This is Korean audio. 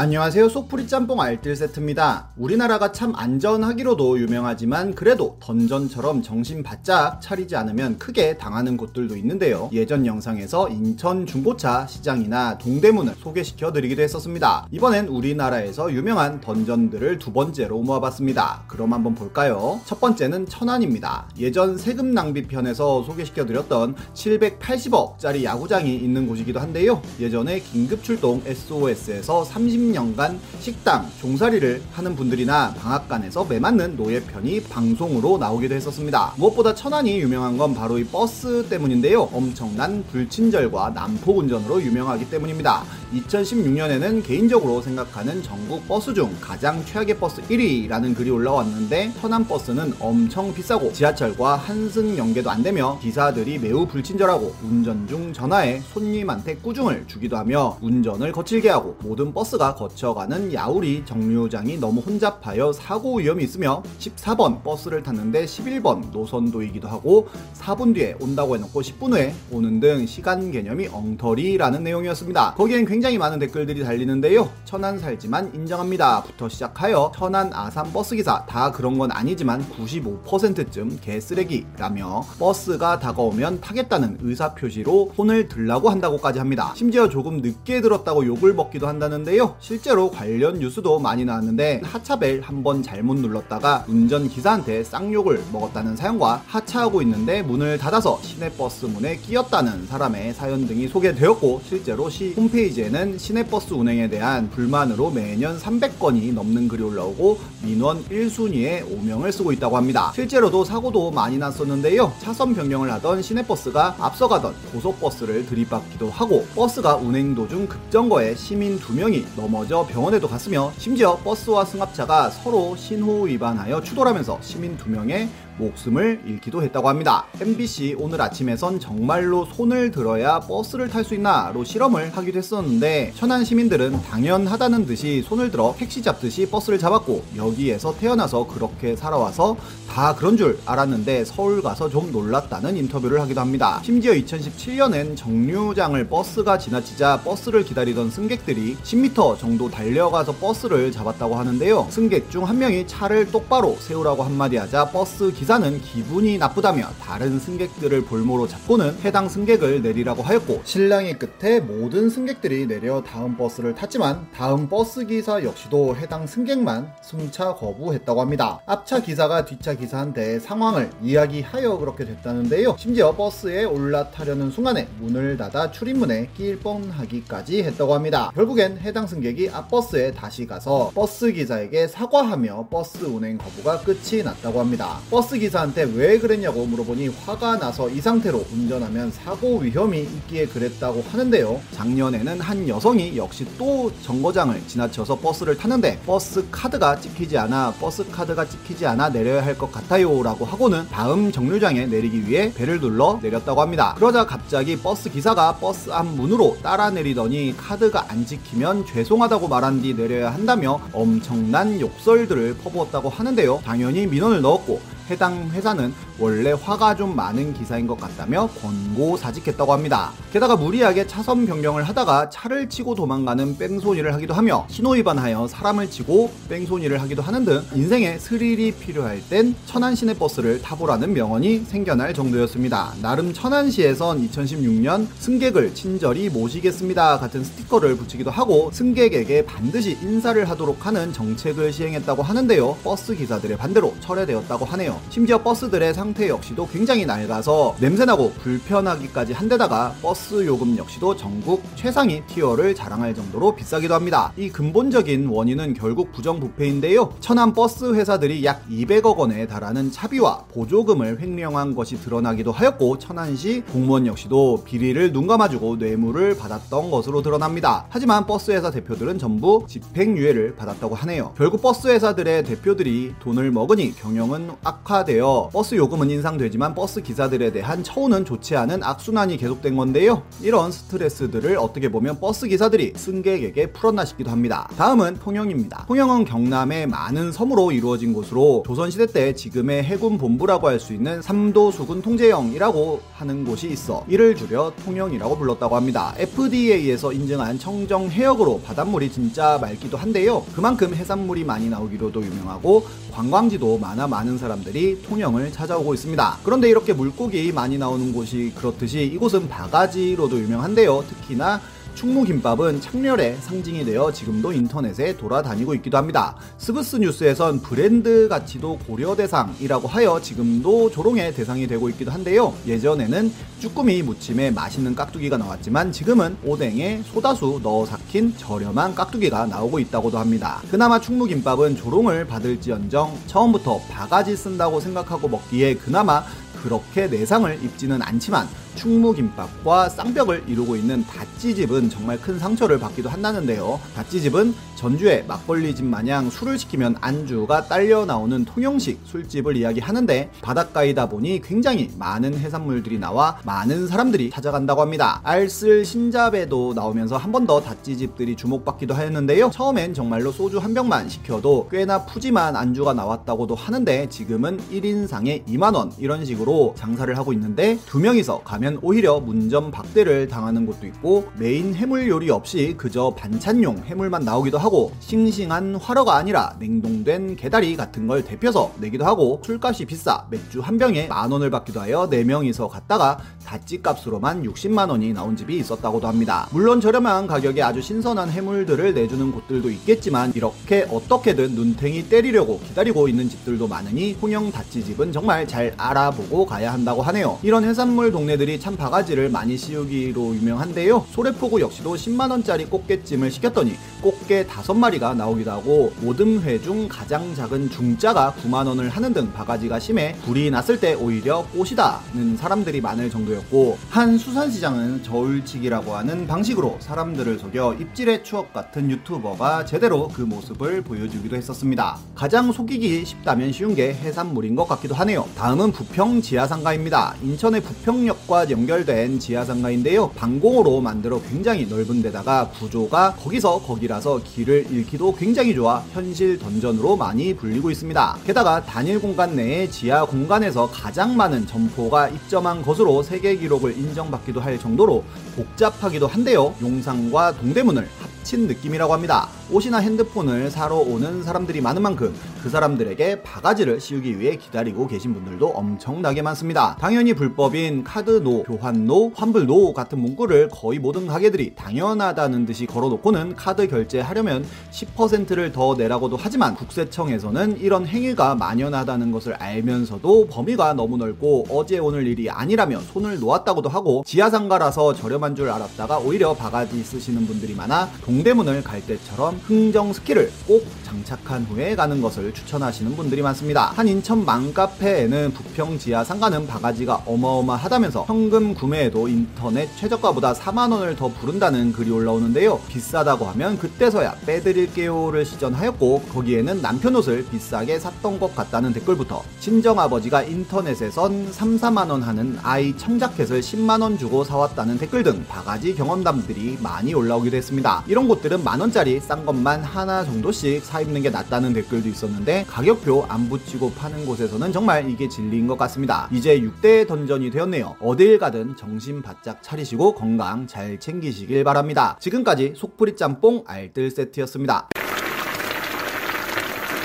안녕하세요 소프리 짬뽕 알뜰 세트입니다. 우리나라가 참 안전하기로도 유명하지만 그래도 던전처럼 정신 바짝 차리지 않으면 크게 당하는 곳들도 있는데요. 예전 영상에서 인천 중고차 시장이나 동대문을 소개시켜 드리기도 했었습니다. 이번엔 우리나라에서 유명한 던전들을 두 번째로 모아봤습니다. 그럼 한번 볼까요? 첫 번째는 천안입니다. 예전 세금 낭비 편에서 소개시켜 드렸던 780억짜리 야구장이 있는 곳이기도 한데요. 예전에 긴급 출동 SOS에서 30 30년간 식당, 종살이를 하는 분들이나 방앗간에서 매맞는 노예편이 방송으로 나오기도 했었습니다. 무엇보다 천안이 유명한 건 바로 이 버스 때문인데요. 엄청난 불친절과 난폭 운전으로 유명하기 때문입니다. 2016년에는 개인적으로 생각하는 전국 버스 중 가장 최악의 버스 1위라는 글이 올라왔는데 천안 버스는 엄청 비싸고 지하철과 환승 연계도 안 되며 기사들이 매우 불친절하고 운전 중 전화에 손님한테 꾸중을 주기도 하며 운전을 거칠게 하고 모든 버스가 거쳐가는 야우리 정류장이 너무 혼잡하여 사고 위험이 있으며 14번 버스를 탔는데 11번 노선도이기도 하고 4분 뒤에 온다고 해놓고 10분 후에 오는 등 시간 개념이 엉터리라는 내용이었습니다. 거기엔 굉장히 많은 댓글들이 달리는데요. 천안 살지만 인정합니다. 부터 시작하여 천안 아산 버스기사 다 그런 건 아니지만 95%쯤 개쓰레기라며 버스가 다가오면 타겠다는 의사표시로 손을 들라고 한다고까지 합니다. 심지어 조금 늦게 들었다고 욕을 먹기도 한다는데요. 실제로 관련 뉴스도 많이 나왔는데 하차벨 한 번 잘못 눌렀다가 운전기사한테 쌍욕을 먹었다는 사연과 하차하고 있는데 문을 닫아서 시내버스 문에 끼었다는 사람의 사연 등이 소개되었고 실제로 시 홈페이지에는 시내버스 운행에 대한 불만으로 매년 300건이 넘는 글이 올라오고 민원 1순위에 오명을 쓰고 있다고 합니다. 실제로도 사고도 많이 났었는데요. 차선 변경을 하던 시내버스가 앞서가던 고속버스를 들이받기도 하고 버스가 운행 도중 급정거에 시민 2명이 넘 어져 병원에도 갔으며 심지어 버스와 승합차가 서로 신호 위반하여 추돌하면서 시민 2명의 목숨을 잃기도 했다고 합니다. MBC 오늘 아침에선 정말로 손을 들어야 버스를 탈 수 있나로 실험을 하기도 했었는데 천안 시민들은 당연하다는 듯이 손을 들어 택시 잡듯이 버스를 잡았고 여기에서 태어나서 그렇게 살아와서 다 그런 줄 알았는데 서울 가서 좀 놀랐다는 인터뷰를 하기도 합니다. 심지어 2017년엔 정류장을 버스가 지나치자 버스를 기다리던 승객들이 10m 정도 달려가서 버스를 잡았다고 하는데요. 승객 중 한 명이 차를 똑바로 세우라고 한마디 하자 버스 기사 기사는 기분이 나쁘다며 다른 승객들을 볼모로 잡고는 해당 승객을 내리라고 하였고 실랑이 끝에 모든 승객들이 내려 다음 버스를 탔지만 다음 버스 기사 역시도 해당 승객만 승차 거부했다고 합니다. 앞차 기사가 뒷차 기사한테 상황을 이야기하여 그렇게 됐다는데요. 심지어 버스에 올라타려는 순간에 문을 닫아 출입문에 끼일 뻔하기까지 했다고 합니다. 결국엔 해당 승객이 앞버스에 다시 가서 버스 기사에게 사과하며 버스 운행 거부가 끝이 났다고 합니다. 버스 기사한테 왜 그랬냐고 물어보니 화가 나서 이 상태로 운전하면 사고 위험이 있기에 그랬다고 하는데요. 작년에는 한 여성이 역시 또 정거장을 지나쳐서 버스를 타는데 버스 카드가 찍히지 않아 버스 카드가 찍히지 않아 내려야 할 것 같아요 라고 하고는 다음 정류장에 내리기 위해 벨을 눌러 내렸다고 합니다. 그러자 갑자기 버스 기사가 버스 앞 문으로 따라 내리더니 카드가 안 찍히면 죄송하다고 말한 뒤 내려야 한다며 엄청난 욕설들을 퍼부었다고 하는데요. 당연히 민원을 넣었고 해당 회사는 원래 화가 좀 많은 기사인 것 같다며 권고 사직했다고 합니다. 게다가 무리하게 차선 변경을 하다가 차를 치고 도망가는 뺑소니를 하기도 하며 신호 위반하여 사람을 치고 뺑소니를 하기도 하는 등 인생에 스릴이 필요할 땐 천안 시내 버스를 타보라는 명언이 생겨날 정도였습니다. 나름 천안시에선 2016년 승객을 친절히 모시겠습니다 같은 스티커를 붙이기도 하고 승객에게 반드시 인사를 하도록 하는 정책을 시행했다고 하는데요. 버스 기사들의 반대로 철회되었다고 하네요. 심지어 버스들의 상 상태 역시도 굉장히 낡아서 냄새나고 불편하기까지 한데다가 버스 요금 역시도 전국 최상위 tier를 자랑할 정도로 비싸기도 합니다. 이 근본적인 원인은 결국 부정부패인데요. 천안 버스 회사들이 약 200억 원에 달하는 차비와 보조금을 횡령한 것이 드러나기도 하였고 천안시 공무원 역시도 비리를 눈 감아주고 뇌물을 받았던 것으로 드러납니다. 하지만 버스 회사 대표들은 전부 집행유예를 받았다고 하네요. 결국 버스 회사들의 대표들이 돈을 먹으니 경영은 악화되어 버스 요금 조금은 인상되지만 버스 기사들에 대한 처우는 좋지 않은 악순환이 계속된 건데요. 이런 스트레스들을 어떻게 보면 버스 기사들이 승객에게 풀었나 싶기도 합니다. 다음은 통영입니다. 통영은 경남의 많은 섬으로 이루어진 곳으로 조선시대 때 지금의 해군 본부라고 할 수 있는 삼도 수군 통제영이라고 하는 곳이 있어 이를 줄여 통영이라고 불렀다고 합니다. FDA에서 인증한 청정 해역으로 바닷물이 진짜 맑기도 한데요. 그만큼 해산물이 많이 나오기로도 유명하고 관광지도 많아 많은 사람들이 통영을 찾아오고 있습니다. 그런데 이렇게 물고기 많이 나오는 곳이 그렇듯이 이곳은 바가지로도 유명한데요. 특히나 충무김밥은 창렬의 상징이 되어 지금도 인터넷에 돌아다니고 있기도 합니다. 스브스 뉴스에선 브랜드 가치도 고려 대상이라고 하여 지금도 조롱의 대상이 되고 있기도 한데요. 예전에는 쭈꾸미 무침에 맛있는 깍두기가 나왔지만 지금은 오뎅에 소다수 넣어 삭힌 저렴한 깍두기가 나오고 있다고도 합니다. 그나마 충무김밥은 조롱을 받을지언정 처음부터 바가지 쓴다고 생각하고 먹기에 그나마 그렇게 내상을 입지는 않지만 충무김밥과 쌍벽을 이루고 있는 다찌집은 정말 큰 상처를 받기도 한다는데요. 다찌집은 전주의 막걸리집 마냥 술을 시키면 안주가 딸려 나오는 통영식 술집을 이야기하는데 바닷가이다 보니 굉장히 많은 해산물들이 나와 많은 사람들이 찾아간다고 합니다. 알쓸 신잡에도 나오면서 한 번더 다찌집들이 주목받기도 하였는데요. 처음엔 정말로 소주 한 병만 시켜도 꽤나 푸짐한 안주가 나왔다고도 하는데 지금은 1인상에 2만원 이런 식으로 장사를 하고 있는데 두 명이서 가면 오히려 문전 박대를 당하는 곳도 있고 메인 해물 요리 없이 그저 반찬용 해물만 나오기도 하고 싱싱한 활어가 아니라 냉동된 게다리 같은 걸 데펴서 내기도 하고 술값이 비싸 맥주 한 병에 만 원을 받기도 하여 네 명이서 갔다가 다찌값으로만 60만 원이 나온 집이 있었다고도 합니다. 물론 저렴한 가격에 아주 신선한 해물들을 내주는 곳들도 있겠지만 이렇게 어떻게든 눈탱이 때리려고 기다리고 있는 집들도 많으니 통영 다찌집은 정말 잘 알아보고 가야 한다고 하네요. 이런 해산물 동네들이 참 바가지를 많이 씌우기로 유명한데요. 소래포구 역시도 10만원짜리 꽃게찜을 시켰더니 꽃게 5마리가 나오기도 하고 모든 회중 가장 작은 중짜가 9만원을 하는 등 바가지가 심해 불이 났을 때 오히려 꽃이다는 사람들이 많을 정도였고 한 수산시장은 저울치기라고 하는 방식으로 사람들을 속여 입질의 추억 같은 유튜버가 제대로 그 모습을 보여주기도 했었습니다. 가장 속이기 쉽다면 쉬운 게 해산물인 것 같기도 하네요. 다음은 부평 지하상가입니다. 인천의 부평역과 연결된 지하상가인데요. 방공호로 만들어 굉장히 넓은 데다가 구조가 거기서 거기 라서 길을 잃기도 굉장히 좋아 현실 던전으로 많이 불리고 있습니다. 게다가 단일 공간 내에 지하 공간에서 가장 많은 점포가 입점한 것으로 세계 기록을 인정받기도 할 정도로 복잡하기도 한데요. 용산과 동대문을 합 친 느낌이라고 합니다. 옷이나 핸드폰을 사러 오는 사람들이 많은 만큼 그 사람들에게 바가지를 씌우기 위해 기다리고 계신 분들도 엄청나게 많습니다. 당연히 불법인 카드노, 교환노, 환불노 같은 문구를 거의 모든 가게들이 당연하다는 듯이 걸어놓고는 카드 결제하려면 10%를 더 내라고도 하지만 국세청에서는 이런 행위가 만연하다는 것을 알면서도 범위가 너무 넓고 어제 오늘 일이 아니라면 손을 놓았다고도 하고 지하상가라서 저렴한 줄 알았다가 오히려 바가지 쓰시는 분들이 많아 동대문을 갈 때처럼 흥정 스키를 꼭 장착한 후에 가는 것을 추천하시는 분들이 많습니다. 한 인천 맘카페에는 부평 지하 상가는 바가지가 어마어마하다면서 현금 구매에도 인터넷 최저가보다 4만원을 더 부른다는 글이 올라오는데요. 비싸다고 하면 그때서야 빼드릴게요를 시전하였고 거기에는 남편 옷을 비싸게 샀던 것 같다는 댓글부터 친정아버지가 인터넷에선 3, 4만원 하는 아이 청자켓을 10만원 주고 사왔다는 댓글 등 바가지 경험담들이 많이 올라오기도 했습니다. 이런 곳들은 만원짜리 싼 것만 하나 정도씩 사 입는 게 낫다는 댓글도 있었는데 가격표 안 붙이고 파는 곳에서는 정말 이게 진리인 것 같습니다. 이제 6대 던전이 되었네요. 어딜 가든 정신 바짝 차리시고 건강 잘 챙기시길 바랍니다. 지금까지 속풀이 짬뽕 알뜰 세트였습니다.